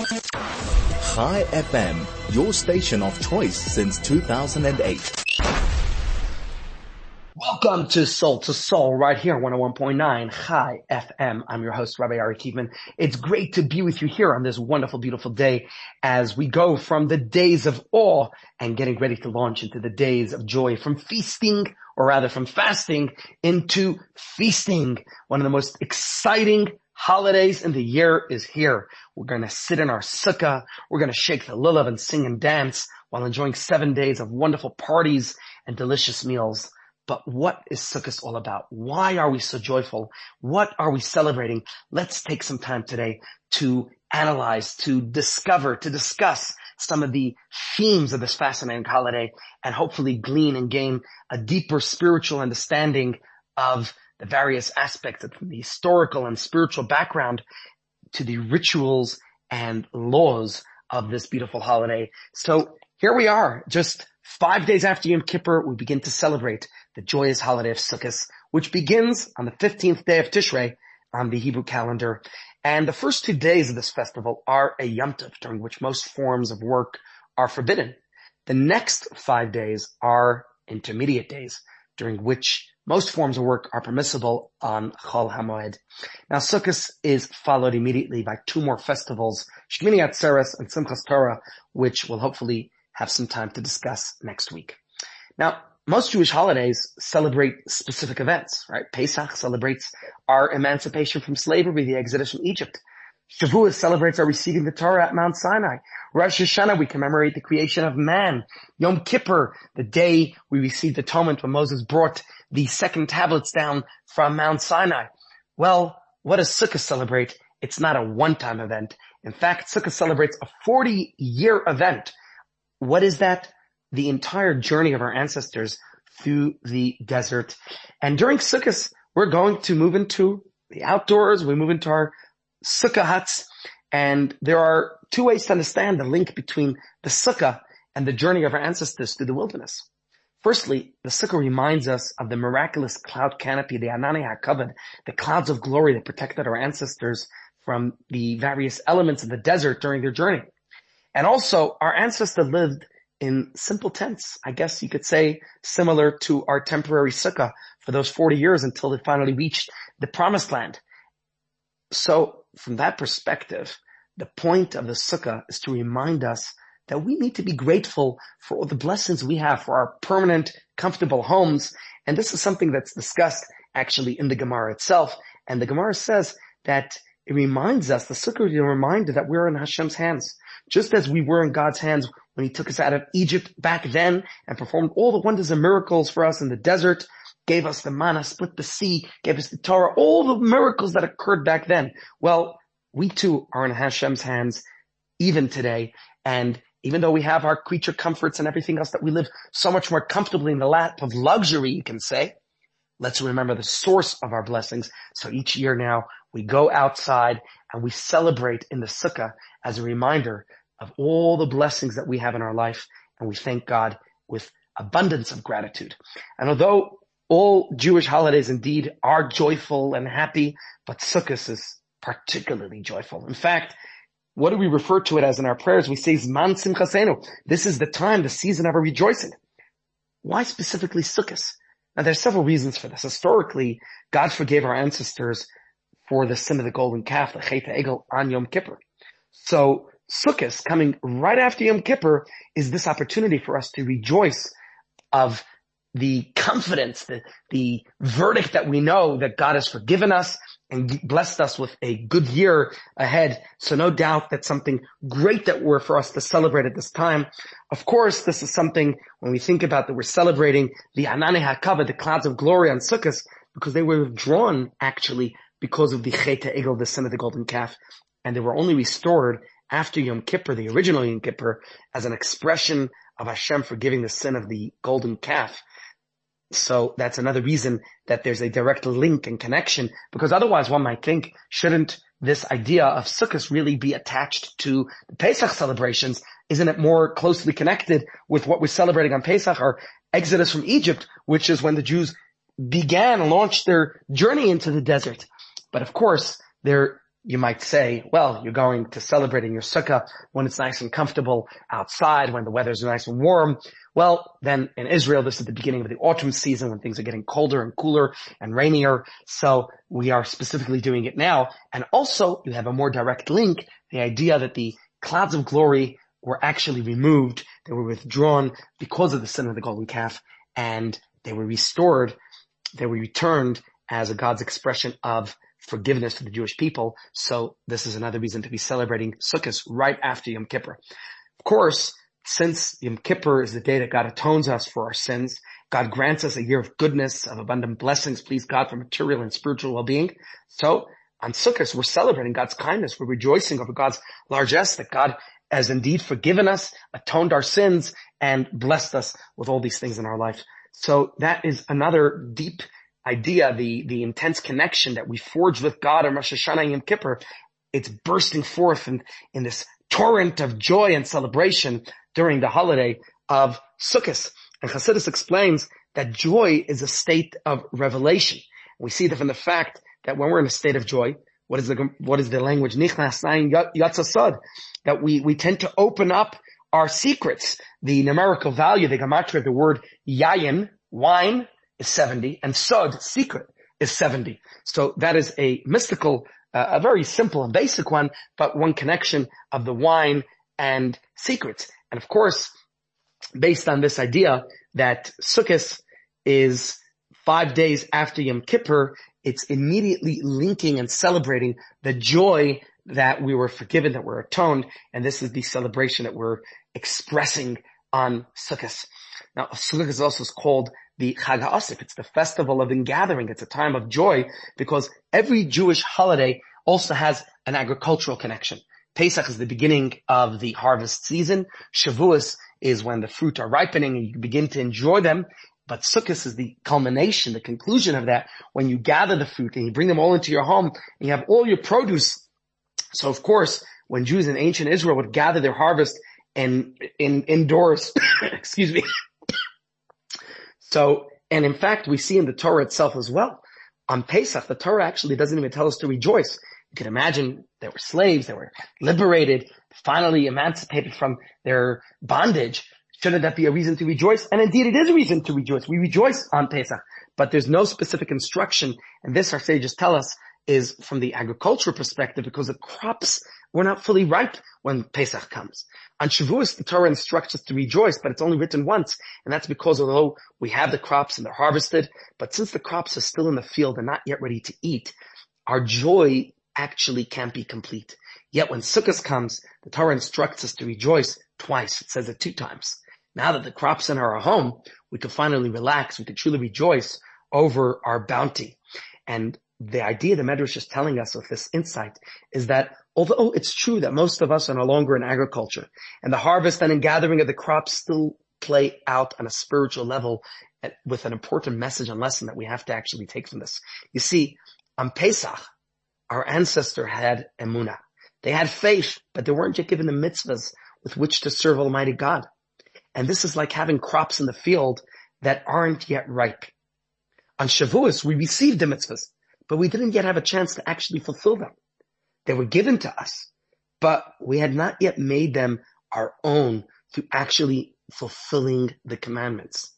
Chai FM, your station of choice since 2008. Welcome to Soul to Soul right here, 101.9 Chai FM. I'm your host, Rabbi Ari Kievman. It's great to be with you here on this wonderful, beautiful day as we go from the days of awe and getting ready to launch into the days of joy from feasting or rather from fasting into feasting. One of the most exciting holidays in the year is here. We're going to sit in our sukkah. We're going to shake the lulav and sing and dance while enjoying seven days of wonderful parties and delicious meals. But what is Sukkot all about? Why are we so joyful? What are we celebrating? Let's take some time today to analyze, to discover, to discuss some of the themes of this fascinating holiday and hopefully glean and gain a deeper spiritual understanding of the various aspects of the historical and spiritual background to the rituals and laws of this beautiful holiday. So here we are, just five days after Yom Kippur, we begin to celebrate the joyous holiday of Sukkot, which begins on the 15th day of Tishrei on the Hebrew calendar. And the first two days of this festival are a Yom Tov, during which most forms of work are forbidden. The next five days are intermediate days, during which most forms of work are permissible on Chol HaMoed. Now Sukkot is followed immediately by two more festivals, Shmini Atzeres and Simchas Torah, which we'll hopefully have some time to discuss next week. Now, most Jewish holidays celebrate specific events, right? Pesach celebrates our emancipation from slavery, the exodus from Egypt. Shavuot celebrates our receiving the Torah at Mount Sinai. Rosh Hashanah, we commemorate the creation of man. Yom Kippur, the day we received the atonement when Moses brought the second tablets down from Mount Sinai. Well, what does Sukkot celebrate? It's not a one-time event. In fact, Sukkot celebrates a 40 year event. What is that? the entire journey of our ancestors through the desert. And during Sukkot, we're going to move into the outdoors. We move into our sukkah huts. And there are two ways to understand the link between the sukkah and the journey of our ancestors through the wilderness. Firstly, the sukkah reminds us of the miraculous cloud canopy, the Anani HaKavod, the clouds of glory that protected our ancestors from the various elements of the desert during their journey. And also, our ancestors lived in simple tents. I guess you could say similar to our temporary sukkah for those 40 years until they finally reached the promised land. So from that perspective, the point of the sukkah is to remind us that we need to be grateful for all the blessings we have for our permanent, comfortable homes. And this is something that's discussed actually in the Gemara itself. And the Gemara says that it reminds us, the sukkah is a reminder that we're in Hashem's hands. Just as we were in God's hands when he took us out of Egypt back then and performed all the wonders and miracles for us in the desert, gave us the manna, split the sea, gave us the Torah, all the miracles that occurred back then. Well, we too are in Hashem's hands even today. And even though we have our creature comforts and everything else that we live so much more comfortably in the lap of luxury, you can say, let's remember the source of our blessings. So each year now we go outside and we celebrate in the sukkah as a reminder of all the blessings that we have in our life and we thank God with abundance of gratitude. And although all Jewish holidays indeed are joyful and happy, but Sukkot is particularly joyful. In fact, what do we refer to it as in our prayers? We say Zman Simchasenu. This is the time, the season of our rejoicing. Why specifically Sukkot? Now there's several reasons for this. Historically, God forgave our ancestors for the sin of the golden calf, the Chet Egel on Yom Kippur. So Sukkot coming right after Yom Kippur is this opportunity for us to rejoice of the confidence, the, the verdict that we know that God has forgiven us and blessed us with a good year ahead. So no doubt that's something great that we're for us to celebrate at this time. Of course, this is something when we think about that we're celebrating the Anane HaKavod, the clouds of glory on Sukkot, because they were withdrawn actually because of the Chet Egel, the sin of the golden calf, and they were only restored after Yom Kippur, the original Yom Kippur, as an expression of Hashem forgiving the sin of the golden calf. So that's another reason that there's a direct link and connection, because otherwise one might think, shouldn't this idea of Sukkot really be attached to the Pesach celebrations? Isn't it more closely connected with what we're celebrating on Pesach, or Exodus from Egypt, which is when the Jews began, launched their journey into the desert? But of course, there you might say, well, you're going to celebrate in your sukkah when it's nice and comfortable outside, when the weather's nice and warm. Well, then in Israel, this is the beginning of the autumn season when things are getting colder and cooler and rainier. So we are specifically doing it now. And also you have a more direct link, the idea that the clouds of glory were actually removed. They were withdrawn because of the sin of the golden calf and they were restored. They were returned as a God's expression of forgiveness to the Jewish people. So this is another reason to be celebrating Sukkot right after Yom Kippur. Of course, since Yom Kippur is the day that God atones us for our sins, God grants us a year of goodness, of abundant blessings, please God, for material and spiritual well-being. So on Sukkot, we're celebrating God's kindness. We're rejoicing over God's largesse that God has indeed forgiven us, atoned our sins, and blessed us with all these things in our life. So that is another deep idea, the, the intense connection that we forge with God on Rosh Hashanah and Yom Kippur, it's bursting forth in, in this torrent of joy and celebration during the holiday of Sukkot. And Chassidus explains that joy is a state of revelation. We see that from the fact that when we're in a state of joy, what is the, what is the language? That we, we tend to open up our secrets. The numerical value, the gematria of the word yayin, wine, is 70 and Sod, secret, is 70. So that is a mystical, uh, a very simple and basic one, but one connection of the wine and secrets. And of course, based on this idea that Sukkot is five days after Yom Kippur, it's immediately linking and celebrating the joy that we were forgiven, that we're atoned, and this is the celebration that we're expressing on Sukkot. Now, Sukkot is also called the Chag HaAsif. It's the festival of ingathering. It's a time of joy because every Jewish holiday also has an agricultural connection. Pesach is the beginning of the harvest season. Shavuos is when the fruit are ripening and you begin to enjoy them. But Sukkot is the culmination, the conclusion of that when you gather the fruit and you bring them all into your home and you have all your produce. So of course, when Jews in ancient Israel would gather their harvest and in indoors, excuse me, so, and in fact, we see in the Torah itself as well. On Pesach, the Torah actually doesn't even tell us to rejoice. You can imagine they were slaves, they were liberated, finally emancipated from their bondage. Shouldn't that be a reason to rejoice? And indeed it is a reason to rejoice. We rejoice on Pesach, but there's no specific instruction. And this our sages tell us is from the agricultural perspective because the crops were not fully ripe when Pesach comes. On Shavuos, the Torah instructs us to rejoice, but it's only written once. And that's because although we have the crops and they're harvested, but since the crops are still in the field and not yet ready to eat, our joy actually can't be complete. Yet when Sukkot comes, the Torah instructs us to rejoice twice. It says it two times. Now that the crops are our home, we can finally relax. We can truly rejoice over our bounty. And the idea the Medrash is telling us with this insight is that although it's true that most of us are no longer in agriculture and the harvest and in gathering of the crops still play out on a spiritual level eh, with an important message and lesson that we have to actually take from this. You see, on Pesach, our ancestor had emunah. They had faith, but they weren't yet given the mitzvahs with which to serve Almighty God. And this is like having crops in the field that aren't yet ripe. On Shavuos, we received the mitzvahs but we didn't yet have a chance to actually fulfill them. They were given to us, but we had not yet made them our own through actually fulfilling the commandments.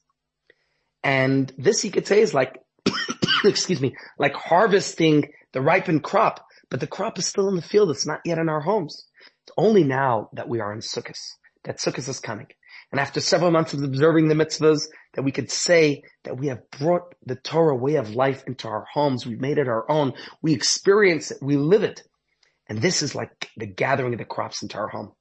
And this you could say is like, excuse me, like harvesting the ripened crop, but the crop is still in the field. It's not yet in our homes. It's only now that we are in Sukkot, that Sukkot is coming. And after several months of observing the mitzvahs, that we could say that we have brought the Torah way of life into our homes. We've made it our own. We experience it. We live it. And this is like the gathering of the crops into our home.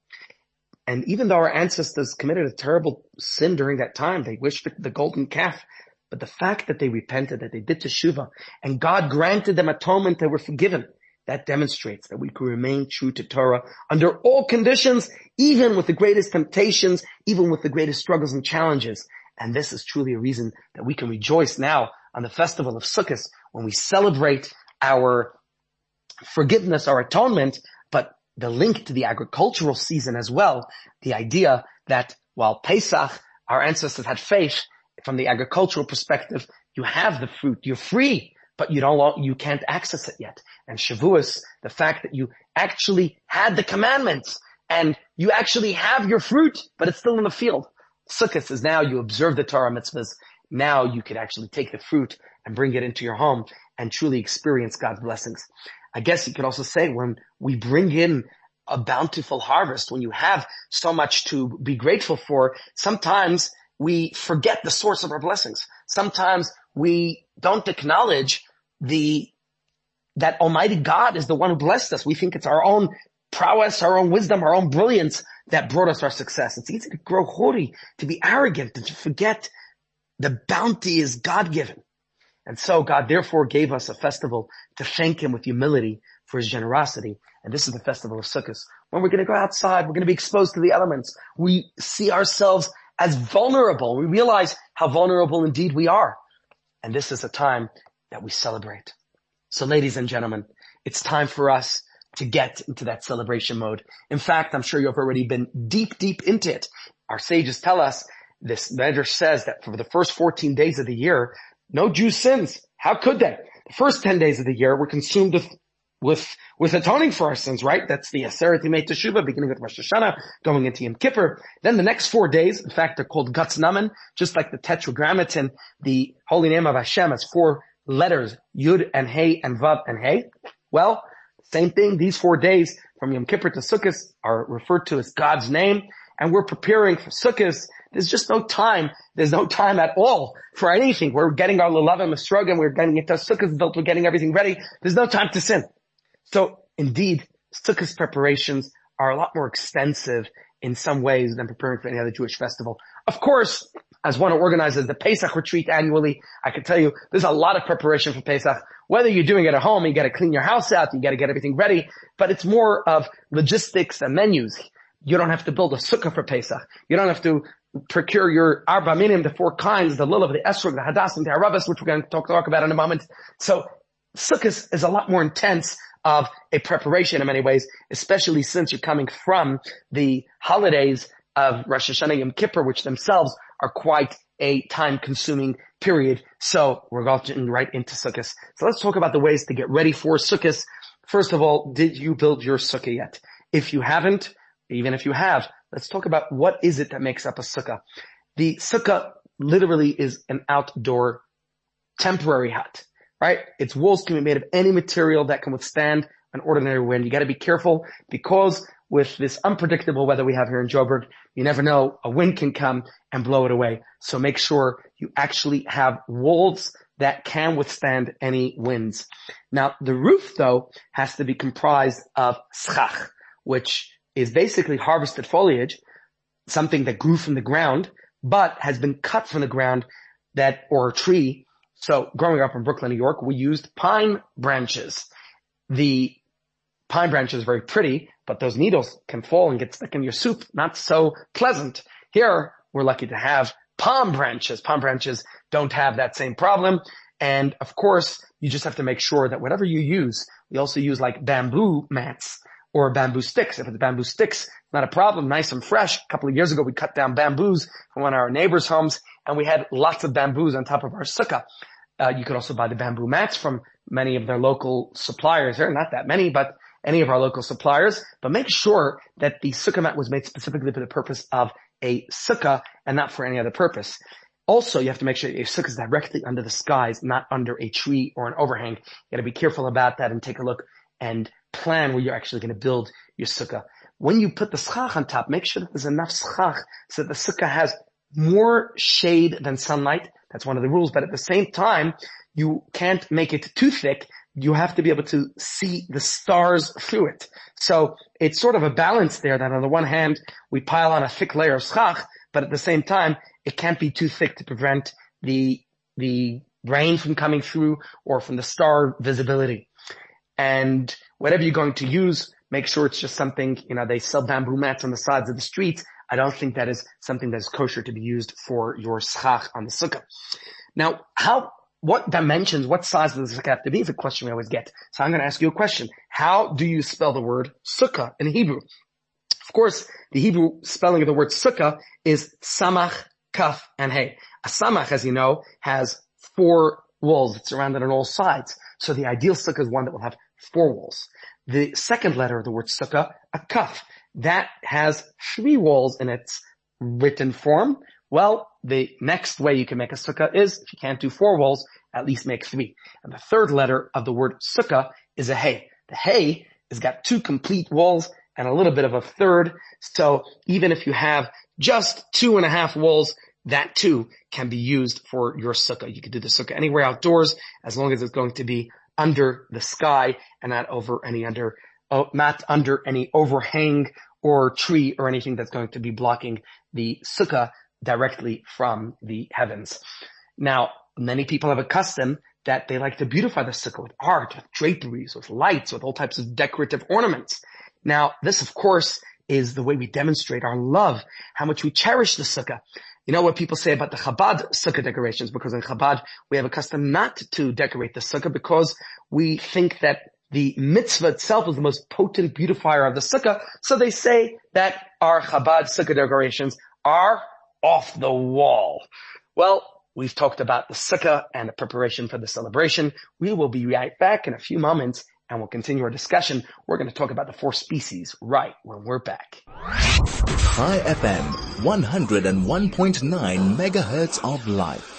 And even though our ancestors committed a terrible sin during that time, they worshiped the golden calf. But the fact that they repented, that they did teshuvah, and God granted them atonement, they were forgiven. That demonstrates that we can remain true to Torah under all conditions, even with the greatest temptations, even with the greatest struggles and challenges. And this is truly a reason that we can rejoice now on the festival of Sukkot when we celebrate our forgiveness, our atonement, but the link to the agricultural season as well, the idea that while Pesach, our ancestors had faith from the agricultural perspective, you have the fruit, you're free but you don't, you can't access it yet. And Shavuos, the fact that you actually had the commandments and you actually have your fruit, but it's still in the field. Sukkot is now you observe the Torah mitzvahs. Now you could actually take the fruit and bring it into your home and truly experience God's blessings. I guess you could also say when we bring in a bountiful harvest, when you have so much to be grateful for, sometimes we forget the source of our blessings. Sometimes we don't acknowledge the, that Almighty God is the one who blessed us. We think it's our own prowess, our own wisdom, our own brilliance that brought us our success. It's easy to grow haughty, to be arrogant, and to forget the bounty is God given. And so God therefore gave us a festival to thank him with humility for his generosity. And this is the festival of Sukkot. When we're going to go outside, we're going to be exposed to the elements. We see ourselves as vulnerable. We realize how vulnerable indeed we are. And this is a time that we celebrate. So ladies and gentlemen, it's time for us to get into that celebration mode. In fact, I'm sure you've already been deep, deep into it. Our sages tell us this measure says that for the first 14 days of the year, no Jew sins. How could they? The first 10 days of the year were consumed with, with, with atoning for our sins, right? That's the Aseret Yimei Teshuvah, beginning with Rosh Hashanah, going into Yom Kippur. Then the next four days, in fact, they're called Guts Naman, just like the Tetragrammaton, the holy name of Hashem has four letters, Yud and Hey and Vav and Hey. Well, same thing, these four days from Yom Kippur to Sukkot are referred to as God's name, and we're preparing for Sukkot there's just no time. There's no time at all for anything. We're getting our Lulavim Esrogim. We're getting it to Sukkot built. We're getting everything ready. There's no time to sin. So indeed, Sukkot preparations are a lot more extensive in some ways than preparing for any other Jewish festival. Of course, as one who organizes the Pesach retreat annually, I can tell you there's a lot of preparation for Pesach. Whether you're doing it at home, you got to clean your house out, you got to get everything ready, but it's more of logistics and menus. You don't have to build a sukkah for Pesach. You don't have to procure your arba minim, the four kinds, the lulav, the esrog, the hadass, and the arabas, which we're going to talk, talk about in a moment. So sukkah is a lot more intense of a preparation in many ways, especially since you're coming from the holidays of Rosh Hashanah Yom Kippur, which themselves are quite a time consuming period. So we're going right into Sukkot. So let's talk about the ways to get ready for Sukkot. First of all, did you build your Sukkah yet? If you haven't, even if you have, let's talk about what is it that makes up a sukkah. The sukkah literally is an outdoor temporary hut, right? Its walls can be made of any material that can withstand an ordinary wind. You got to be careful because with this unpredictable weather we have here in Joburg, you never know, a wind can come and blow it away. So make sure you actually have walls that can withstand any winds. Now, the roof though has to be comprised of schach, which is basically harvested foliage, something that grew from the ground, but has been cut from the ground that, or a tree. So growing up in Brooklyn, New York, we used pine branches. The pine branch is very pretty, but those needles can fall and get stuck in your soup. Not so pleasant. Here, we're lucky to have palm branches. Palm branches don't have that same problem. And of course, you just have to make sure that whatever you use, we also use like bamboo mats or bamboo sticks. If it's bamboo sticks, not a problem, nice and fresh. A couple of years ago, we cut down bamboos from one of our neighbors' homes and we had lots of bamboos on top of our sukkah. Uh, you could also buy the bamboo mats from many of their local suppliers. There are not that many, but any of our local suppliers. But make sure that the sukkah mat was made specifically for the purpose of a sukkah and not for any other purpose. Also, you have to make sure your sukkah is directly under the skies, not under a tree or an overhang. You gotta be careful about that and take a look and plan where you're actually going to build your sukkah. When you put the schach on top, make sure that there's enough schach so that the sukkah has more shade than sunlight. That's one of the rules. But at the same time, you can't make it too thick. You have to be able to see the stars through it. So it's sort of a balance there that on the one hand, we pile on a thick layer of schach, but at the same time, it can't be too thick to prevent the, the rain from coming through or from the star visibility. And whatever you're going to use, make sure it's just something, you know, they sell bamboo mats on the sides of the streets. I don't think that is something that is kosher to be used for your schach on the sukkah. Now, how, what dimensions, what size does the sukkah have to be is a question we always get. So I'm going to ask you a question. How do you spell the word sukkah in Hebrew? Of course, the Hebrew spelling of the word sukkah is samach, kaf, and hey. A samach, as you know, has four walls. It's surrounded on all sides. So the ideal sukkah is one that will have four walls. The second letter of the word sukkah, a kaf, that has three walls in its written form. Well, the next way you can make a sukkah is, if you can't do four walls, at least make three. And the third letter of the word sukkah is a hay. The hay has got two complete walls and a little bit of a third. So even if you have just two and a half walls, that too can be used for your sukkah. You can do the sukkah anywhere outdoors as long as it's going to be under the sky and not over any under, not under any overhang or tree or anything that's going to be blocking the sukkah directly from the heavens. Now, many people have a custom that they like to beautify the sukkah with art, with draperies, with lights, with all types of decorative ornaments. Now, this of course is the way we demonstrate our love, how much we cherish the sukkah. You know what people say about the Chabad sukkah decorations? Because in Chabad, we have a custom not to decorate the sukkah because we think that the mitzvah itself is the most potent beautifier of the sukkah. So they say that our Chabad sukkah decorations are off the wall. Well, we've talked about the sukkah and the preparation for the celebration. We will be right back in a few moments and we'll continue our discussion. We're going to talk about the four species right when we're back. Chai FM, 101.9 megahertz of life.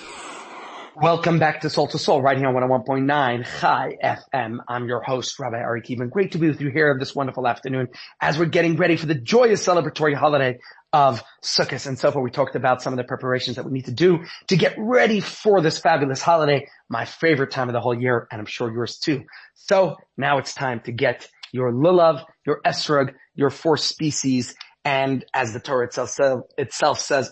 Welcome back to Soul to Soul right here on 101.9 Chai FM. I'm your host, Rabbi Ari Kievman. Great to be with you here this wonderful afternoon as we're getting ready for the joyous celebratory holiday of Sukkot and so far. We talked about some of the preparations that we need to do to get ready for this fabulous holiday, my favorite time of the whole year, and I'm sure yours too. So now it's time to get your lulav, your esrog, your four species, and as the Torah itself, itself says,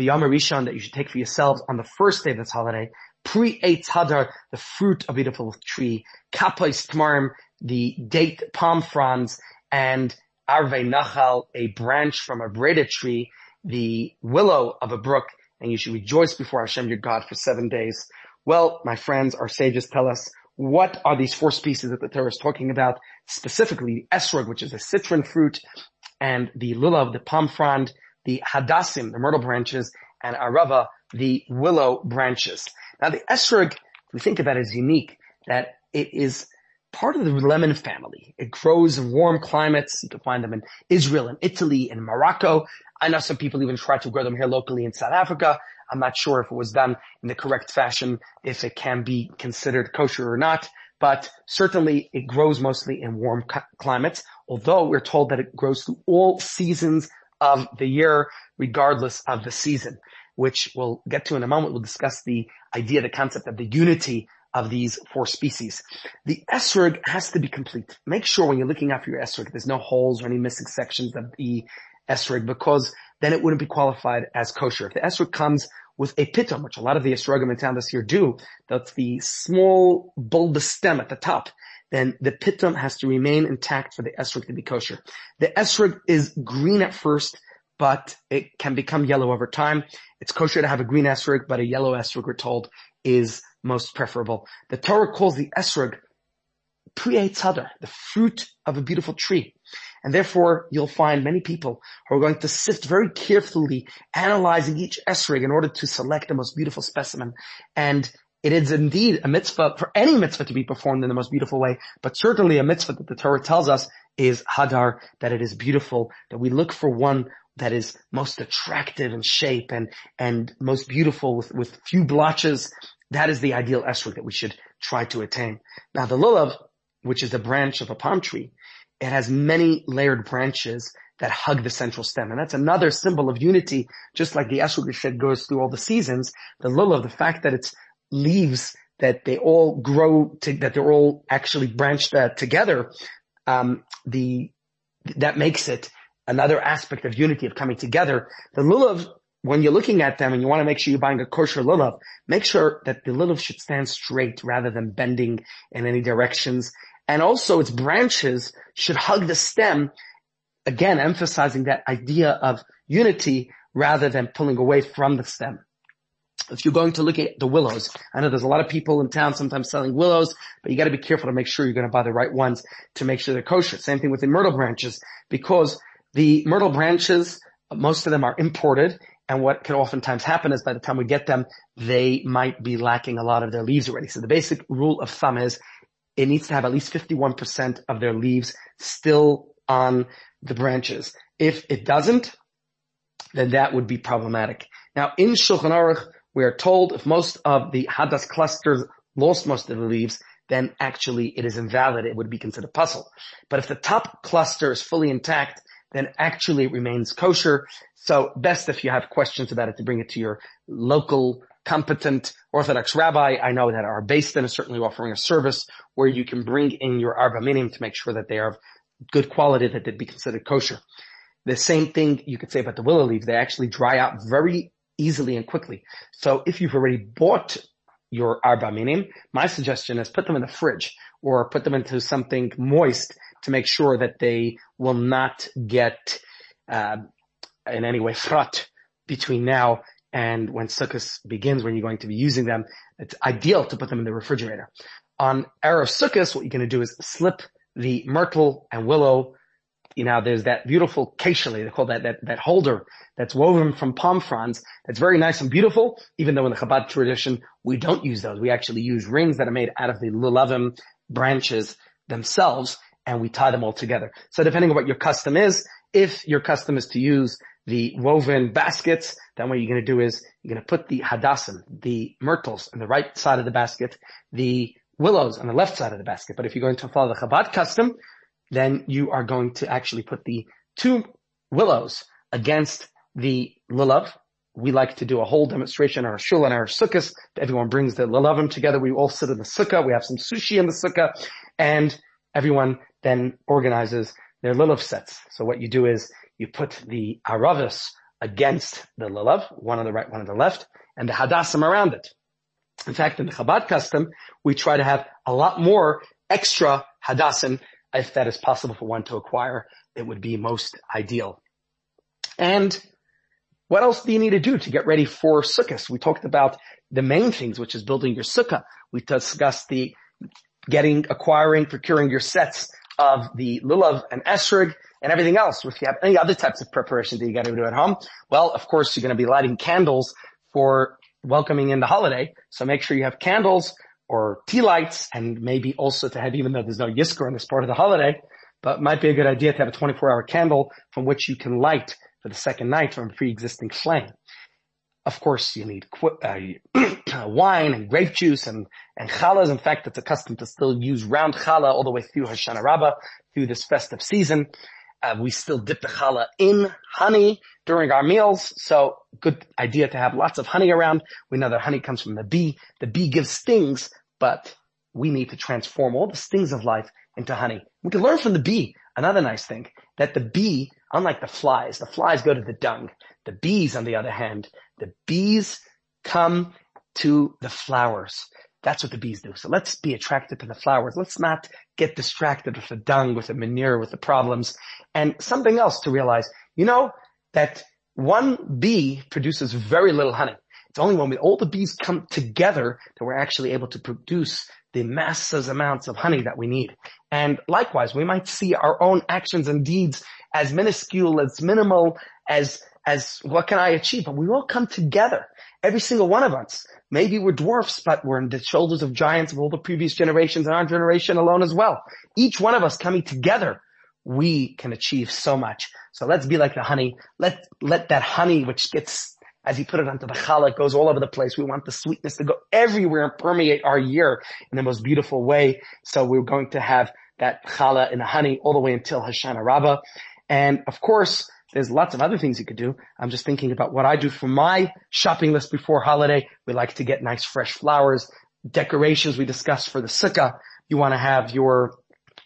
b'yom rishon that you should take for yourselves on the first day of this holiday, pre-eitz hadar, the fruit of beautiful tree, kapais tmarim, the date palm fronds, and arve nachal, a branch from a braided tree, the willow of a brook, and you should rejoice before Hashem your God for seven days. Well, my friends, our sages tell us what are these four species that the Torah is talking about, specifically the esrog, which is a citron fruit, and the lulav, the palm frond, the hadassim, the myrtle branches, and arava, the willow branches. Now the esrog, we think about it as unique, that it is part of the lemon family. It grows in warm climates. You can find them in Israel and Italy and Morocco. I know some people even try to grow them here locally in South Africa. I'm not sure if it was done in the correct fashion, if it can be considered kosher or not, but certainly it grows mostly in warm climates, although we're told that it grows through all seasons of the year, regardless of the season, which we'll get to in a moment. We'll discuss the idea, the concept of the unity of these four species. The esrog has to be complete. Make sure when you're looking after your esrog, there's no holes or any missing sections of the esrog because then it wouldn't be qualified as kosher. If the esrog comes with a pitum, which a lot of the esrogim in town this year do, that's the small bulbous stem at the top, then the pitum has to remain intact for the esrog to be kosher. The esrog is green at first, but it can become yellow over time. It's kosher to have a green esrog, but a yellow esrog, we're told, is most preferable. The Torah calls the esrog pri eitz hadar, the fruit of a beautiful tree. And therefore, you'll find many people who are going to sift very carefully, analyzing each esrog in order to select the most beautiful specimen. And it is indeed a mitzvah for any mitzvah to be performed in the most beautiful way, but certainly a mitzvah that the Torah tells us is hadar, that it is beautiful, that we look for one that is most attractive in shape and, and most beautiful with, with few blotches. That is the ideal esrog that we should try to attain. Now the lulav, which is the branch of a palm tree, it has many layered branches that hug the central stem. And that's another symbol of unity, just like the esrog goes through all the seasons. The lulav, the fact that it's leaves that they all grow to, that they're all actually branched uh, together, um, the, that makes it another aspect of unity of coming together. The lulav, when you're looking at them and you want to make sure you're buying a kosher lulav, make sure that the lulav should stand straight rather than bending in any directions. And also its branches should hug the stem, again, emphasizing that idea of unity rather than pulling away from the stem. If you're going to look at the willows, I know there's a lot of people in town sometimes selling willows, but you got to be careful to make sure you're going to buy the right ones to make sure they're kosher. Same thing with the myrtle branches, because the myrtle branches, most of them are imported And what can oftentimes happen is by the time we get them, they might be lacking a lot of their leaves already. So the basic rule of thumb is it needs to have at least 51% of their leaves still on the branches. If it doesn't, then that would be problematic. Now in Shulchan Aruch, we are told if most of the Hadas clusters lost most of the leaves, then actually it is invalid. It would be considered pasul. But if the top cluster is fully intact, then actually it remains kosher. So best if you have questions about it to bring it to your local competent Orthodox rabbi. I know that our Beis Din is certainly offering a service where you can bring in your arba minim to make sure that they are of good quality that they'd be considered kosher. The same thing you could say about the willow leaves. They actually dry out very easily and quickly. So if you've already bought your arba minim, my suggestion is put them in the fridge or put them into something moist to make sure that they will not get uh, in any way frot between now and when Sukkot begins, when you're going to be using them. It's ideal to put them in the refrigerator. On Erev Sukkot, what you're going to do is slip the myrtle and willow you know, there's that beautiful keshali, they call that, that, that holder that's woven from palm fronds. That's very nice and beautiful, even though in the Chabad tradition, we don't use those. We actually use rings that are made out of the lulavim branches themselves, and we tie them all together. So depending on what your custom is, if your custom is to use the woven baskets, then what you're going to do is you're going to put the hadassim, the myrtles on the right side of the basket, the willows on the left side of the basket. But if you're going to follow the Chabad custom, then you are going to actually put the two willows against the lulav. We like to do a whole demonstration our shul and our sukkahs. Everyone brings the lulavim together. We all sit in the sukkah. We have some sushi in the sukkah and everyone then organizes their lulav sets. So what you do is you put the aravis against the lulav, one on the right, one on the left, and the hadassim around it. In fact, in the Chabad custom, we try to have a lot more extra hadassim if that is possible for one to acquire, it would be most ideal. And what else do you need to do to get ready for Sukkot? We talked about the main things, which is building your Sukkah. We discussed the getting, acquiring, procuring your sets of the lulav and esrog and everything else. If you have any other types of preparation that you got to do at home, well, of course, you're going to be lighting candles for welcoming in the holiday. So make sure you have candles or tea lights and maybe also to have, even though there's no Yizkor in this part of the holiday, but might be a good idea to have a 24 hour candle from which you can light for the second night from a pre-existing flame. Of course, you need uh, wine and grape juice and, and challahs. In fact, it's accustomed to still use round challah all the way through Hoshana Rabbah, through this festive season. Uh, we still dip the challah in honey during our meals. So good idea to have lots of honey around. We know that honey comes from the bee. The bee gives stings but we need to transform all the stings of life into honey. We can learn from the bee. Another nice thing that the bee, unlike the flies, the flies go to the dung. The bees, on the other hand, the bees come to the flowers. That's what the bees do. So let's be attracted to the flowers. Let's not get distracted with the dung, with the manure, with the problems. And something else to realize, you know, that one bee produces very little honey. It's only when we, all the bees come together that we're actually able to produce the massive amounts of honey that we need. And likewise, we might see our own actions and deeds as minuscule, as minimal, as, as what can I achieve? But we all come together. Every single one of us. Maybe we're dwarfs, but we're in the shoulders of giants of all the previous generations and our generation alone as well. Each one of us coming together, we can achieve so much. So let's be like the honey. Let, let that honey, which gets as he put it onto the challah, it goes all over the place. We want the sweetness to go everywhere and permeate our year in the most beautiful way. So we're going to have that challah and the honey all the way until Hoshana Rabbah. And of course, there's lots of other things you could do. I'm just thinking about what I do for my shopping list before holiday. We like to get nice fresh flowers, decorations we discussed for the sukkah. You want to have your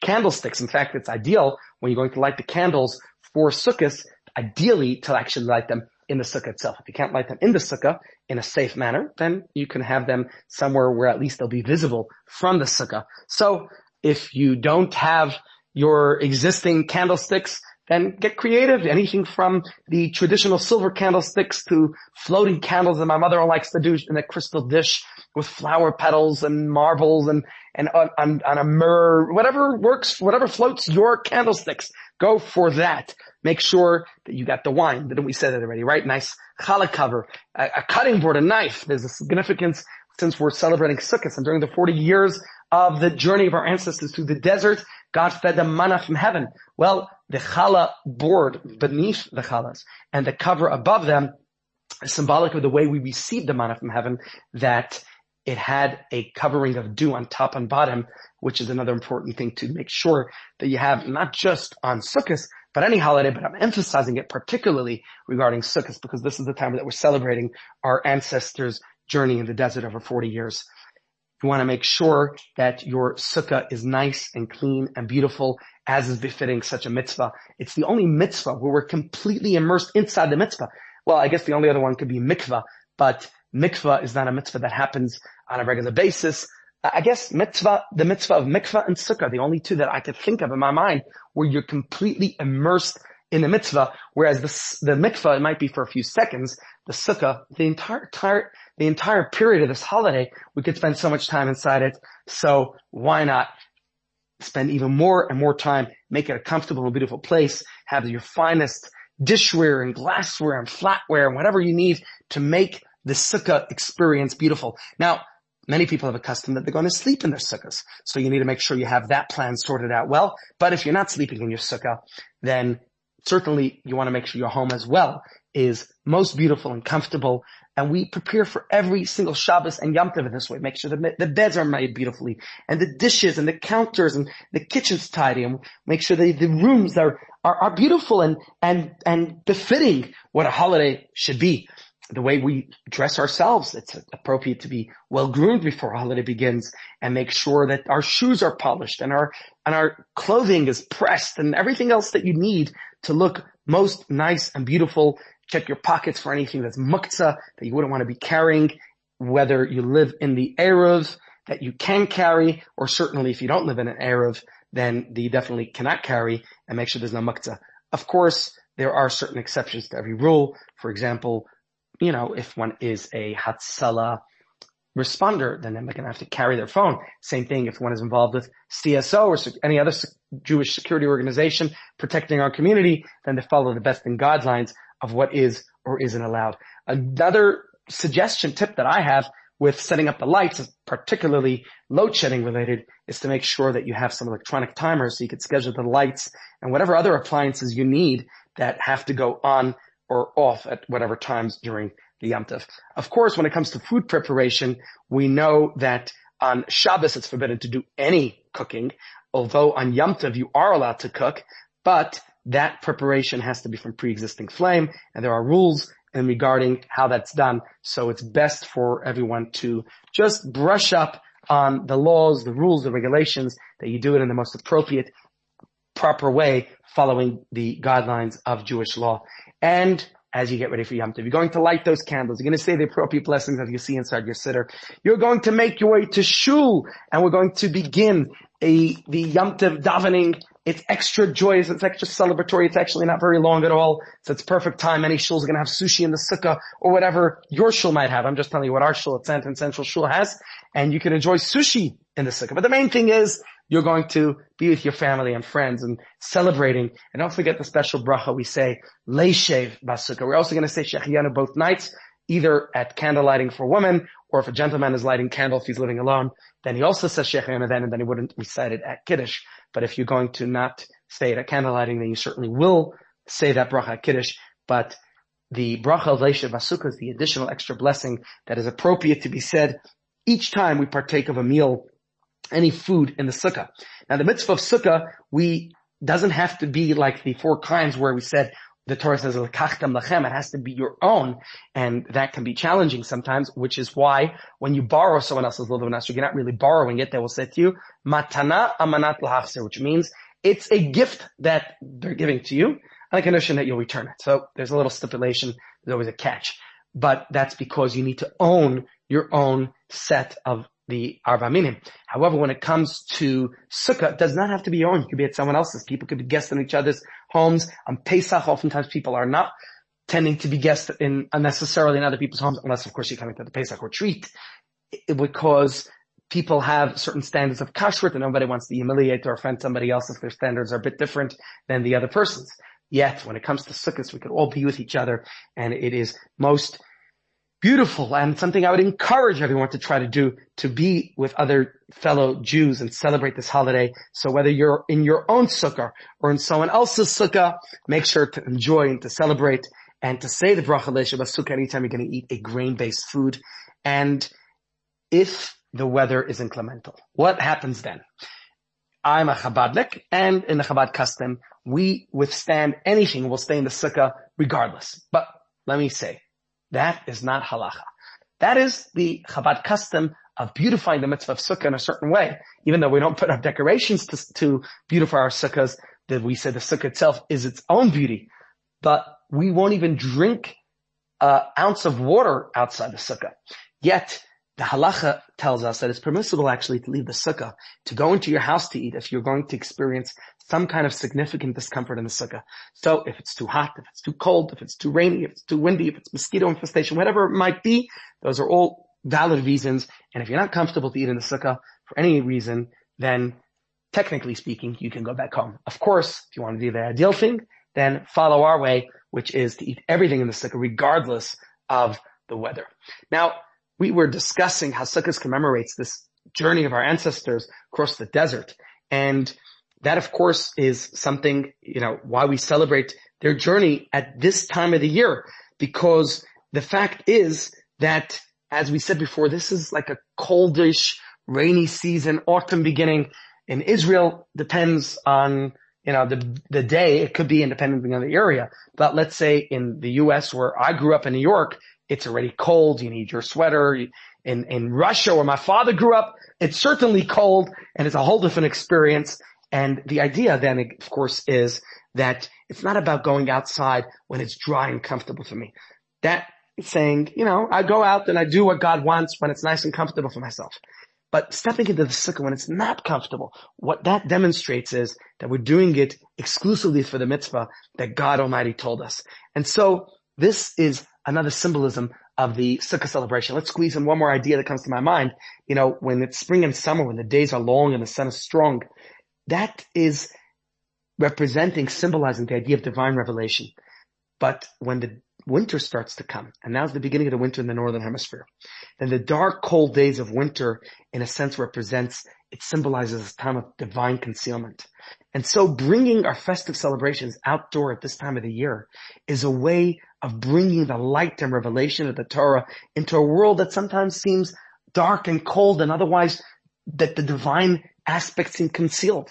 candlesticks. In fact, it's ideal when you're going to light the candles for sukkahs, ideally to actually light them in the sukkah itself. If you can't light them in the sukkah in a safe manner, then you can have them somewhere where at least they'll be visible from the sukkah. So if you don't have your existing candlesticks, then get creative. Anything from the traditional silver candlesticks to floating candles that my mother likes to do in a crystal dish with flower petals and marbles and, and on, on, on a mirror, whatever works, whatever floats your candlesticks. Go for that. Make sure that you got the wine. Didn't we say that already, right? Nice challah cover, a, a, cutting board, a knife. There's a significance since we're celebrating Sukkot and during the 40 years of the journey of our ancestors through the desert, God fed them manna from heaven. Well, the challah board beneath the challahs and the cover above them is symbolic of the way we receive the manna from heaven that it had a covering of dew on top and bottom, which is another important thing to make sure that you have not just on Sukkot, but any holiday, but I'm emphasizing it particularly regarding Sukkot because this is the time that we're celebrating our ancestors' journey in the desert over 40 years. You want to make sure that your sukkah is nice and clean and beautiful as is befitting such a mitzvah. It's the only mitzvah where we're completely immersed inside the mitzvah. Well, I guess the only other one could be mikvah, but mikvah is not a mitzvah that happens on a regular basis. I guess mitzvah, the mitzvah of mikvah and sukkah, the only two that I could think of in my mind where you're completely immersed in the mitzvah, whereas the, the mikvah, it might be for a few seconds, the sukkah, the entire, entire, the entire period of this holiday, we could spend so much time inside it. So why not spend even more and more time, make it a comfortable and beautiful place, have your finest dishware and glassware and flatware and whatever you need to make the sukkah experience beautiful. Now, many people have a custom that they're going to sleep in their sukkahs. So you need to make sure you have that plan sorted out well. But if you're not sleeping in your sukkah, then certainly you want to make sure your home as well is most beautiful and comfortable. And we prepare for every single Shabbos and Yom Tov in this way. Make sure the, the beds are made beautifully and the dishes and the counters and the kitchen's tidy and make sure that the rooms are, are, are beautiful and, and, and befitting what a holiday should be the way we dress ourselves. It's appropriate to be well groomed before holiday begins and make sure that our shoes are polished and our, and our clothing is pressed and everything else that you need to look most nice and beautiful. Check your pockets for anything that's muktzah that you wouldn't want to be carrying, whether you live in the Eruv that you can carry, or certainly if you don't live in an Eruv, then you definitely cannot carry and make sure there's no muktzah. Of course, there are certain exceptions to every rule. For example, you know, if one is a Hatzalah responder, then they're going to have to carry their phone. Same thing if one is involved with CSO or any other Jewish security organization protecting our community, then they follow the Beis Din guidelines of what is or isn't allowed. Another suggestion tip that I have with setting up the lights, particularly load shedding related, is to make sure that you have some electronic timers so you can schedule the lights and whatever other appliances you need that have to go on or off at whatever times during the Yom Tov. Of course, when it comes to food preparation, we know that on Shabbos it's forbidden to do any cooking, although on Yom Tov you are allowed to cook, but that preparation has to be from pre-existing flame, and there are rules in regarding how that's done. So it's best for everyone to just brush up on the laws, the rules, the regulations, that you do it in the most appropriate, proper way, following the guidelines of Jewish law. And as you get ready for Yom Tov, you're going to light those candles. You're going to say the appropriate blessings that you see inside your siddur. You're going to make your way to shul, and we're going to begin a the Yom Tov davening. It's extra joyous. It's extra celebratory. It's actually not very long at all. So it's perfect time. Many shuls going to have sushi in the sukkah or whatever your shul might have. I'm just telling you what our shul at Sandton Central Shul has, and you can enjoy sushi in the sukkah. But the main thing is you're going to be with your family and friends and celebrating. And don't forget the special bracha we say, Leishev Basukkah. We're also going to say Shehecheyanu both nights, either at candle lighting for women, or if a gentleman is lighting candle if he's living alone, then he also says Shehecheyanu then, and then he wouldn't recite it at Kiddush. But if you're going to not say it at candle lighting, then you certainly will say that bracha at Kiddush. But the bracha of Leishev Basukkah is the additional extra blessing that is appropriate to be said each time we partake of a meal any food in the sukkah. Now the mitzvah of sukkah, we, doesn't have to be like the four kinds where we said the Torah says lekachtam lachem. It has to be your own, and that can be challenging sometimes. Which is why when you borrow someone else's little you're not really borrowing it. They will say to you matana amanat lahachser, which means it's a gift that they're giving to you on the condition that you'll return it. So there's a little stipulation. There's always a catch, but that's because you need to own your own set of the Arba Minim. However, when it comes to Sukkah, it does not have to be your own. It could be at someone else's. People could be guests in each other's homes. On Pesach, oftentimes people are not tending to be guests in uh, unnecessarily in other people's homes, unless of course you're coming to the Pesach retreat, because people have certain standards of kashrut and nobody wants to humiliate or offend somebody else if their standards are a bit different than the other person's. Yet, when it comes to sukkahs, we could all be with each other and it is most beautiful and something I would encourage everyone to try to do to be with other fellow Jews and celebrate this holiday. So whether you're in your own sukkah or in someone else's sukkah, make sure to enjoy and to celebrate and to say the bracha Leishev Basukkah anytime you're going to eat a grain-based food. And if the weather is inclemental, what happens then? I'm a Chabadnik and in the Chabad custom, we withstand anything. We'll stay in the sukkah regardless. But let me say, that is not halacha. That is the Chabad custom of beautifying the mitzvah of sukkah in a certain way. Even though we don't put up decorations to, to beautify our sukkahs, that we say the sukkah itself is its own beauty. But we won't even drink an ounce of water outside the sukkah. Yet, the halacha tells us that it's permissible actually to leave the sukkah, to go into your house to eat if you're going to experience some kind of significant discomfort in the sukkah. So if it's too hot, if it's too cold, if it's too rainy, if it's too windy, if it's mosquito infestation, whatever it might be, those are all valid reasons. And if you're not comfortable to eat in the sukkah for any reason, then technically speaking, you can go back home. Of course, if you want to do the ideal thing, then follow our way, which is to eat everything in the sukkah regardless of the weather. Now, we were discussing how Sukkot commemorates this journey of our ancestors across the desert. And that of course is something, you know, why we celebrate their journey at this time of the year. Because the fact is that, as we said before, this is like a coldish, rainy season, autumn beginning. In Israel, depends on, you know, the, the day. It could be independent on the area. But let's say in the U.S. where I grew up in New York, it's already cold. You need your sweater. In, in Russia where my father grew up, it's certainly cold and it's a whole different experience. And the idea then, of course, is that it's not about going outside when it's dry and comfortable for me. That saying, you know, I go out and I do what God wants when it's nice and comfortable for myself. But stepping into the sukkah when it's not comfortable, what that demonstrates is that we're doing it exclusively for the mitzvah that God Almighty told us. And so this is another symbolism of the sukkah celebration. Let's squeeze in one more idea that comes to my mind. You know, when it's spring and summer, when the days are long and the sun is strong, that is representing, symbolizing the idea of divine revelation. But when the winter starts to come, and now's the beginning of the winter in the northern hemisphere, then the dark, cold days of winter, in a sense, represents, it symbolizes a time of divine concealment. And so bringing our festive celebrations outdoor at this time of the year is a way of bringing the light and revelation of the Torah into a world that sometimes seems dark and cold and otherwise that the divine aspects seem concealed.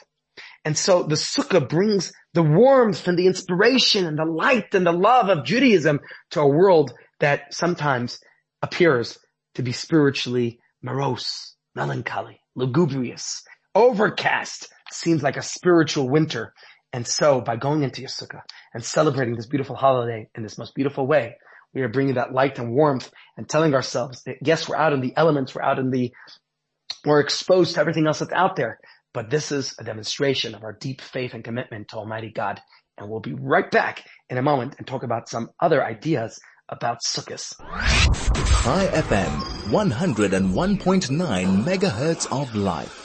And so the sukkah brings the warmth and the inspiration and the light and the love of Judaism to a world that sometimes appears to be spiritually morose, melancholy, lugubrious, overcast, seems like a spiritual winter. And so by going into your sukkah and celebrating this beautiful holiday in this most beautiful way, we are bringing that light and warmth and telling ourselves that yes, we're out in the elements, we're out in the, we're exposed to everything else that's out there, but this is a demonstration of our deep faith and commitment to Almighty God. And we'll be right back in a moment and talk about some other ideas about sukkahs. Chai FM, 101.9 megahertz of life.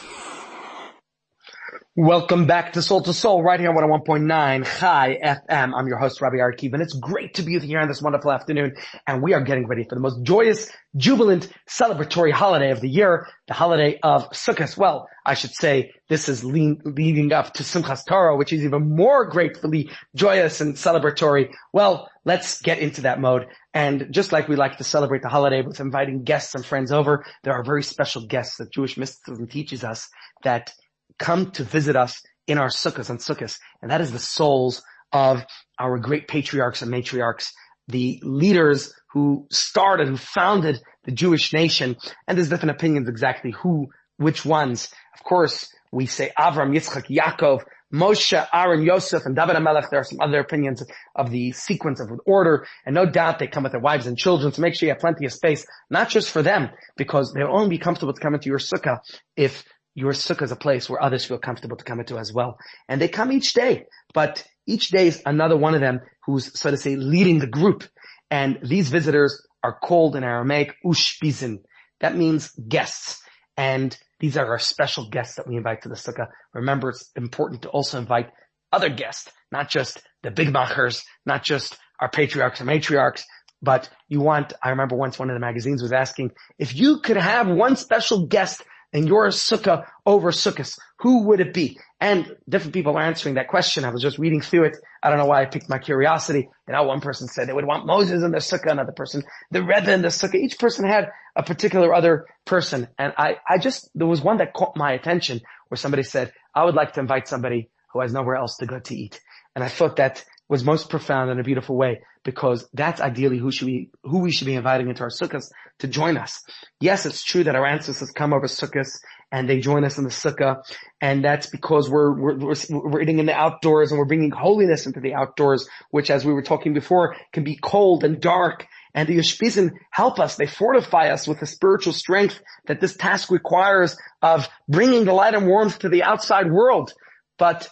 Welcome back to Soul to Soul right here on 101.9 Chai FM. I'm your host, Rabbi Ari Kievman, and it's great to be with you here on this wonderful afternoon. And we are getting ready for the most joyous, jubilant, celebratory holiday of the year, the holiday of Sukkot. Well, I should say this is lean, leading up to Simchas Torah, which is even more gratefully joyous and celebratory. Well, let's get into that mode. And just like we like to celebrate the holiday with inviting guests and friends over, there are very special guests that Jewish mysticism teaches us that come to visit us in our sukkahs and sukkahs. And that is the souls of our great patriarchs and matriarchs, the leaders who started, who founded the Jewish nation. And there's different opinions exactly who, which ones. Of course, we say Avram, Yitzchak, Yaakov, Moshe, Aaron, Yosef, and David HaMelech. There are some other opinions of the sequence of order, and no doubt they come with their wives and children, so make sure you have plenty of space, not just for them, because they'll only be comfortable to come into your sukkah if your sukkah is a place where others feel comfortable to come into as well. And they come each day, but each day is another one of them who's, so to say, leading the group. And these visitors are called in Aramaic ushpizin. That means guests. And These are our special guests that we invite to the sukkah. Remember, it's important to also invite other guests, not just the big machers, not just our patriarchs and matriarchs, but you want, I remember once one of the magazines was asking, if you could have one special guest in your sukkah over sukkahs, who would it be? And different people are answering that question. I was just reading through it. I don't know why I picked my curiosity. You know, one person said they would want Moses in the sukkah, another person, the Rebbe in the sukkah. Each person had a particular other person. And I, I just, there was one that caught my attention where somebody said, I would like to invite somebody who has nowhere else to go to eat. And I thought that was most profound in a beautiful way because that's ideally who should we, who we should be inviting into our sukkahs to join us. Yes, it's true that our ancestors come over sukkahs and they join us in the sukkah and that's because we're, we're, we're, we're eating in the outdoors and we're bringing holiness into the outdoors, which as we were talking before can be cold and dark and the ushpizin help us. They fortify us with the spiritual strength that this task requires of bringing the light and warmth to the outside world. But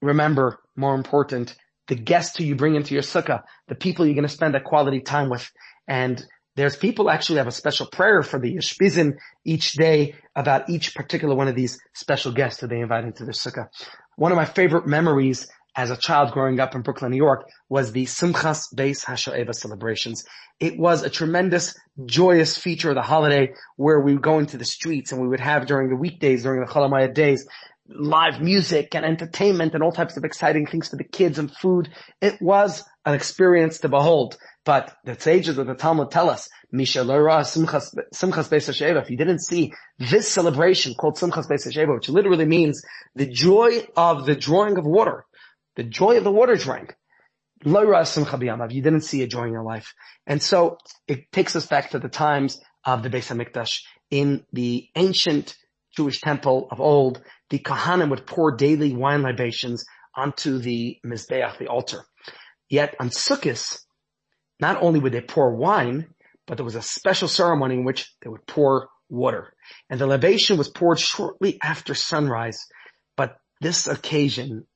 remember, more important, the guests who you bring into your sukkah, the people you're going to spend that quality time with. And there's people actually have a special prayer for the ushpizin each day about each particular one of these special guests that they invite into their sukkah. One of my favorite memories as a child growing up in Brooklyn, New York was the Simchas Beis HaShoeva celebrations. It was a tremendous, joyous feature of the holiday where we would go into the streets and we would have during the weekdays, during the Chol Hamoed days, live music and entertainment and all types of exciting things for the kids and food. It was an experience to behold. But the sages of the Talmud tell us, Simchas Beis if you didn't see this celebration called Simchas Beis which literally means the joy of the drawing of water, the joy of the water drawing, you didn't see a joy in your life. And so it takes us back to the times of the Beis HaMikdash in the ancient Jewish temple of old the Kohanim would pour daily wine libations onto the Mizbeach, the altar. Yet on Sukkot, not only would they pour wine, but there was a special ceremony in which they would pour water. And the libation was poured shortly after sunrise. But this occasion,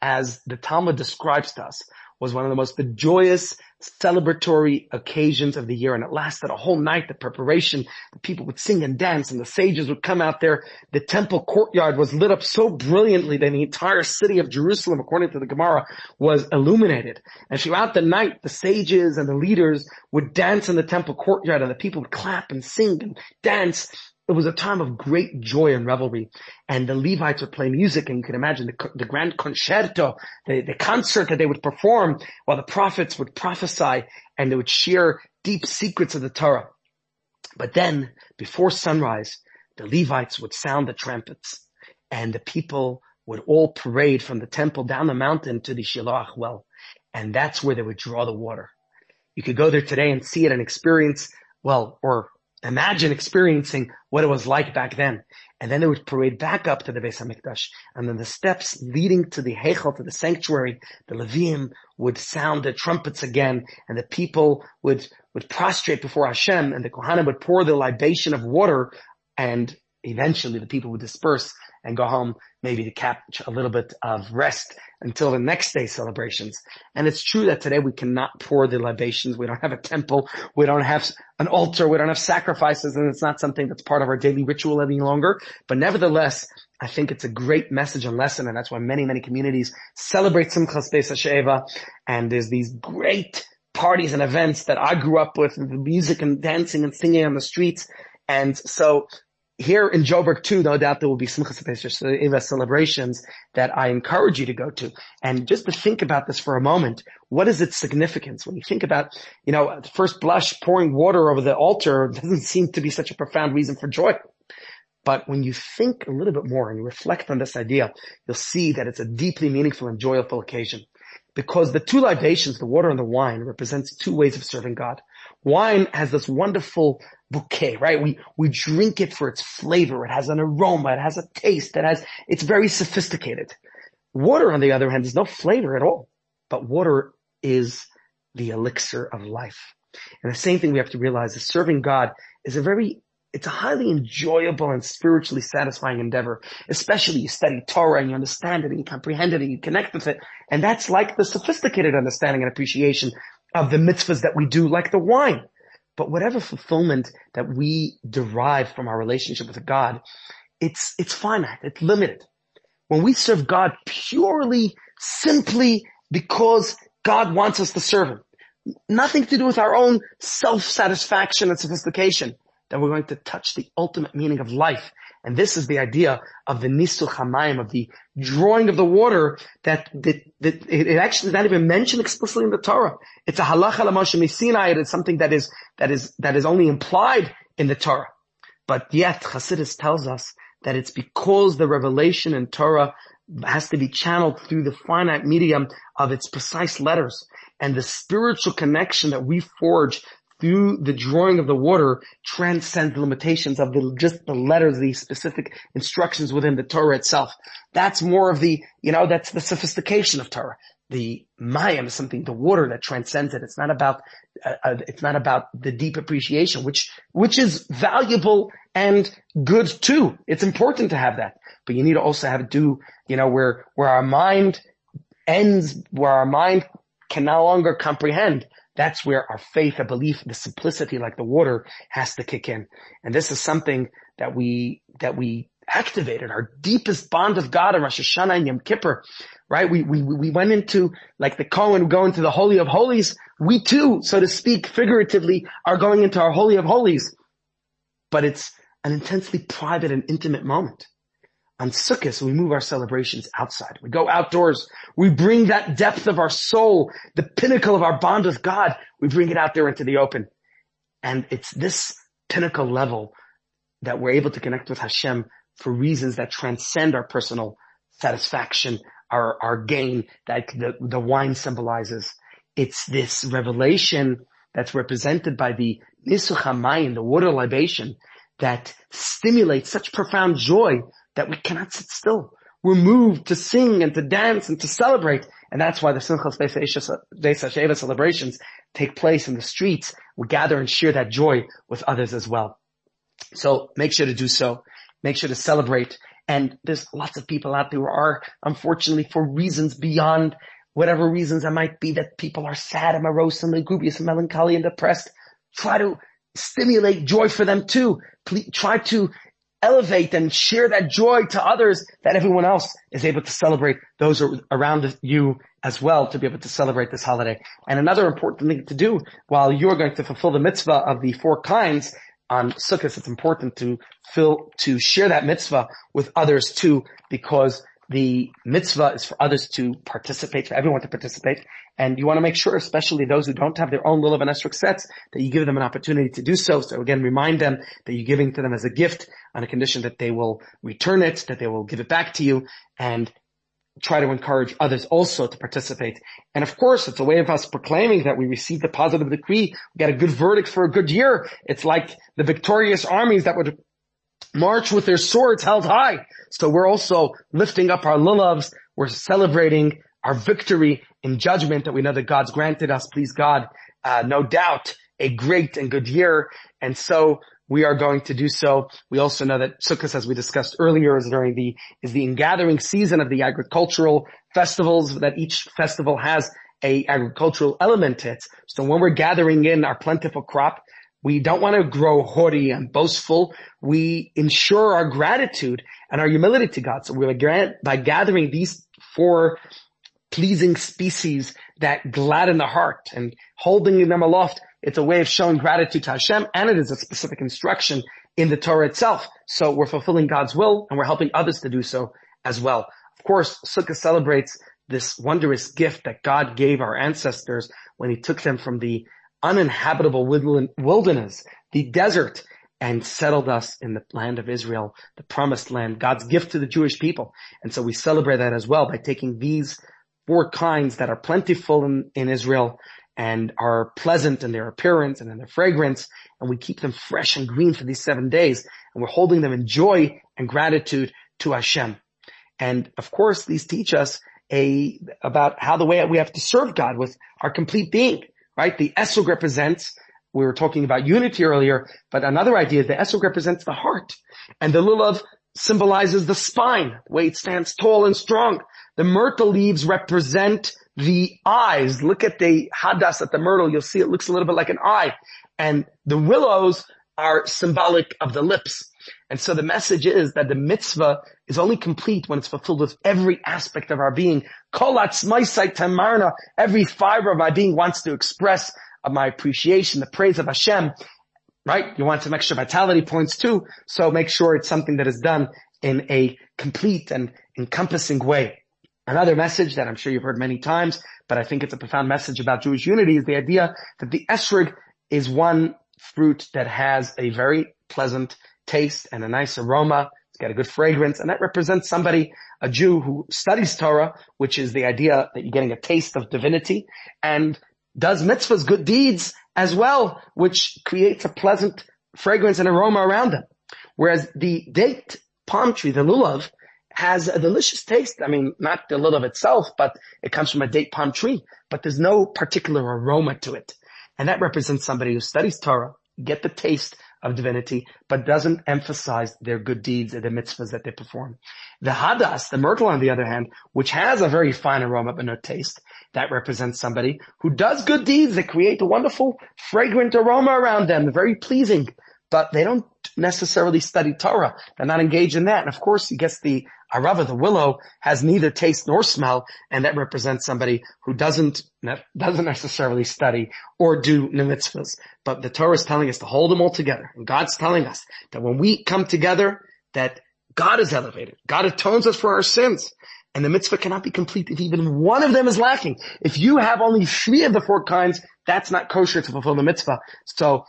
as the Talmud describes to us, was one of the most joyous celebratory occasions of the year and it lasted a whole night, the preparation, the people would sing and dance and the sages would come out there. The temple courtyard was lit up so brilliantly that the entire city of Jerusalem, according to the Gemara, was illuminated. And throughout the night, the sages and the leaders would dance in the temple courtyard and the people would clap and sing and dance it was a time of great joy and revelry. And the Levites would play music and you can imagine the, the grand concerto, the, the concert that they would perform while the prophets would prophesy and they would share deep secrets of the Torah. But then before sunrise, the Levites would sound the trumpets and the people would all parade from the temple down the mountain to the Shiloach well. And that's where they would draw the water. You could go there today and see it and experience, well, or Imagine experiencing what it was like back then. And then they would parade back up to the Beis HaMikdash. And then the steps leading to the Heichal, to the sanctuary, the Levim would sound the trumpets again, and the people would, would prostrate before Hashem, and the Kohanim would pour the libation of water, and eventually the people would disperse and go home, maybe to catch a little bit of rest until the next day celebrations. And it's true that today we cannot pour the libations. We don't have a temple. We don't have an altar. We don't have sacrifices and it's not something that's part of our daily ritual any longer. But nevertheless, I think it's a great message and lesson. And that's why many, many communities celebrate Simchas Beis HaShoeva. And there's these great parties and events that I grew up with, the music and dancing and singing on the streets. And so here in Joburg too, no doubt there will be Simchas Pesach uh, celebrations that I encourage you to go to. And just to think about this for a moment, what is its significance? When you think about, you know, at first blush, pouring water over the altar doesn't seem to be such a profound reason for joy. But when you think a little bit more and you reflect on this idea, you'll see that it's a deeply meaningful and joyful occasion. Because the two libations, the water and the wine, represents two ways of serving God. Wine has this wonderful bouquet, right? We, we drink it for its flavor. It has an aroma. It has a taste. It has, it's very sophisticated. Water, on the other hand, has no flavor at all. But water is the elixir of life. And the same thing we have to realize is serving God is a very, it's a highly enjoyable and spiritually satisfying endeavor. Especially you study Torah and you understand it and you comprehend it and you connect with it. And that's like the sophisticated understanding and appreciation of the mitzvahs that we do, like the wine. But whatever fulfillment that we derive from our relationship with God it's, it's finite, it's limited. When we serve God purely, simply because God wants us to serve Him, nothing to do with our own self-satisfaction and sophistication, that we're going to touch the ultimate meaning of life. And this is the idea of the nisuch hamayim, of the drawing of the water that, that, that it actually is not even mentioned explicitly in the Torah. It's a halacha l'moshe Sinai. It is something that is, that is, that is only implied in the Torah. But yet Chassidus tells us that it's because the revelation in Torah has to be channeled through the finite medium of its precise letters and the spiritual connection that we forge through the drawing of the water transcends limitations of the, just the letters, the specific instructions within the Torah itself. That's more of the, you know, that's the sophistication of Torah. The mayim is something, the water that transcends it. It's not about, uh, uh, it's not about the deep appreciation, which, which is valuable and good too. It's important to have that, but you need to also have do, you know, where, where our mind ends, where our mind can no longer comprehend that's where our faith, our belief, the simplicity like the water has to kick in. And this is something that we, that we activated our deepest bond of God in Rosh Hashanah and Yom Kippur, right? We, we, we went into, like the Kohen go into the Holy of Holies. We too, so to speak, figuratively, are going into our Holy of Holies. But it's an intensely private and intimate moment. On Sukkot, we move our celebrations outside. We go outdoors. We bring that depth of our soul, the pinnacle of our bond with God. We bring it out there into the open. And it's this pinnacle level that we're able to connect with Hashem for reasons that transcend our personal satisfaction, our, our gain that the, the wine symbolizes. It's this revelation that's represented by the Nisuch HaMayim, the water libation, that stimulates such profound joy that we cannot sit still. We're moved to sing and to dance and to celebrate. And that's why the Simchas Beis celebrations take place in the streets. We gather and share that joy with others as well. So make sure to do so. Make sure to celebrate. And there's lots of people out there who are, unfortunately, for reasons beyond whatever reasons it might be that people are sad and morose and lugubrious and melancholy and depressed. Try to stimulate joy for them too. Please, try to elevate and share that joy to others that everyone else is able to celebrate those around you as well to be able to celebrate this holiday. And another important thing to do while you're going to fulfill the mitzvah of the four kinds on Sukkot, it's important to fill, to share that mitzvah with others too, because the mitzvah is for others to participate, for everyone to participate. And you want to make sure, especially those who don't have their own Lulav and Esrog sets, that you give them an opportunity to do so. So again, remind them that you're giving to them as a gift on a condition that they will return it, that they will give it back to you, and try to encourage others also to participate. And of course, it's a way of us proclaiming that we received a positive decree, we got a good verdict for a good year. It's like the victorious armies that would march with their swords held high. So we're also lifting up our lulavs. We're celebrating our victory in judgment that we know that God's granted us, please God, uh, no doubt, a great and good year. And so we are going to do so. We also know that Sukkot, as we discussed earlier, is during the, is the ingathering season of the agricultural festivals that each festival has a agricultural element to it. So when we're gathering in our plentiful crop, we don't want to grow haughty and boastful. We ensure our gratitude and our humility to God. So we're by gathering these four pleasing species that gladden the heart and holding them aloft. It's a way of showing gratitude to Hashem and it is a specific instruction in the Torah itself. So we're fulfilling God's will and we're helping others to do so as well. Of course, Sukkah celebrates this wondrous gift that God gave our ancestors when he took them from the uninhabitable wilderness, the desert, and settled us in the land of Israel, the promised land, God's gift to the Jewish people. And so we celebrate that as well by taking these four kinds that are plentiful in, in Israel and are pleasant in their appearance and in their fragrance, and we keep them fresh and green for these seven days, and we're holding them in joy and gratitude to Hashem. And of course, these teach us a, about how the way we have to serve God with our complete being right? The esrog represents, we were talking about unity earlier, but another idea is the esrog represents the heart. And the lulav symbolizes the spine, the way it stands tall and strong. The myrtle leaves represent the eyes. Look at the hadas at the myrtle. You'll see it looks a little bit like an eye. And the willows are symbolic of the lips. And so the message is that the mitzvah is only complete when it's fulfilled with every aspect of our being. Tamarna. Every fiber of my being wants to express my appreciation, the praise of Hashem, right? You want some extra vitality points too. So make sure it's something that is done in a complete and encompassing way. Another message that I'm sure you've heard many times, but I think it's a profound message about Jewish unity is the idea that the esrog is one fruit that has a very pleasant taste and a nice aroma. It's got a good fragrance and that represents somebody, a Jew who studies Torah, which is the idea that you're getting a taste of divinity and does mitzvahs, good deeds as well, which creates a pleasant fragrance and aroma around them. Whereas the date palm tree, the lulav, has a delicious taste. I mean, not the lulav itself, but it comes from a date palm tree, but there's no particular aroma to it. And that represents somebody who studies Torah, get the taste of divinity, but doesn't emphasize their good deeds and the mitzvahs that they perform. The hadas, the myrtle on the other hand, which has a very fine aroma but no taste, that represents somebody who does good deeds that create a wonderful fragrant aroma around them, very pleasing, but they don't necessarily study Torah. They're not engaged in that. And of course, he gets the arava, the willow, has neither taste nor smell, and that represents somebody who doesn't doesn't necessarily study or do mitzvahs. But the Torah is telling us to hold them all together, and God's telling us that when we come together, that God is elevated. God atones us for our sins. And the mitzvah cannot be complete if even one of them is lacking. If you have only three of the four kinds, that's not kosher to fulfill the mitzvah. So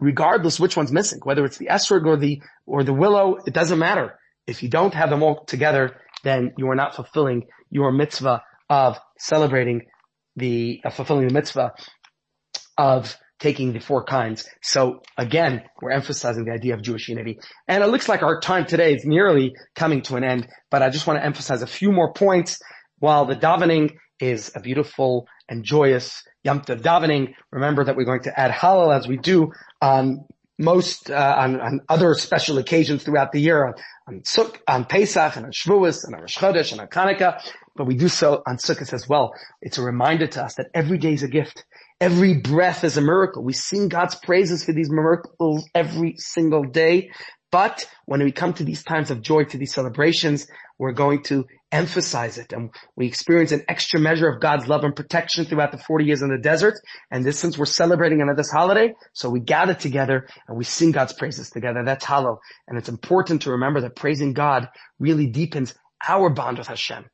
regardless which one's missing, whether it's the esrog or the, or the willow, it doesn't matter. If you don't have them all together, then you are not fulfilling your mitzvah of celebrating the, uh, fulfilling the mitzvah of taking the four kinds. So again, we're emphasizing the idea of Jewish unity. And it looks like our time today is nearly coming to an end, but I just want to emphasize a few more points while the davening is a beautiful and joyous Yom Tov davening. Remember that we're going to add Hallel as we do on most, uh, on, on, other special occasions throughout the year, on, on, Suk, on Pesach and on Shavuos and on Rosh Chodesh and on Hanukkah, but we do so on Sukkot as well. It's a reminder to us that every day is a gift. Every breath is a miracle. We sing God's praises for these miracles every single day. But when we come to these times of joy, to these celebrations, we're going to emphasize it. And we experience an extra measure of God's love and protection throughout the 40 years in the desert. And this, since we're celebrating another holiday, so we gather together and we sing God's praises together. That's Hallel. And it's important to remember that praising God really deepens our bond with Hashem.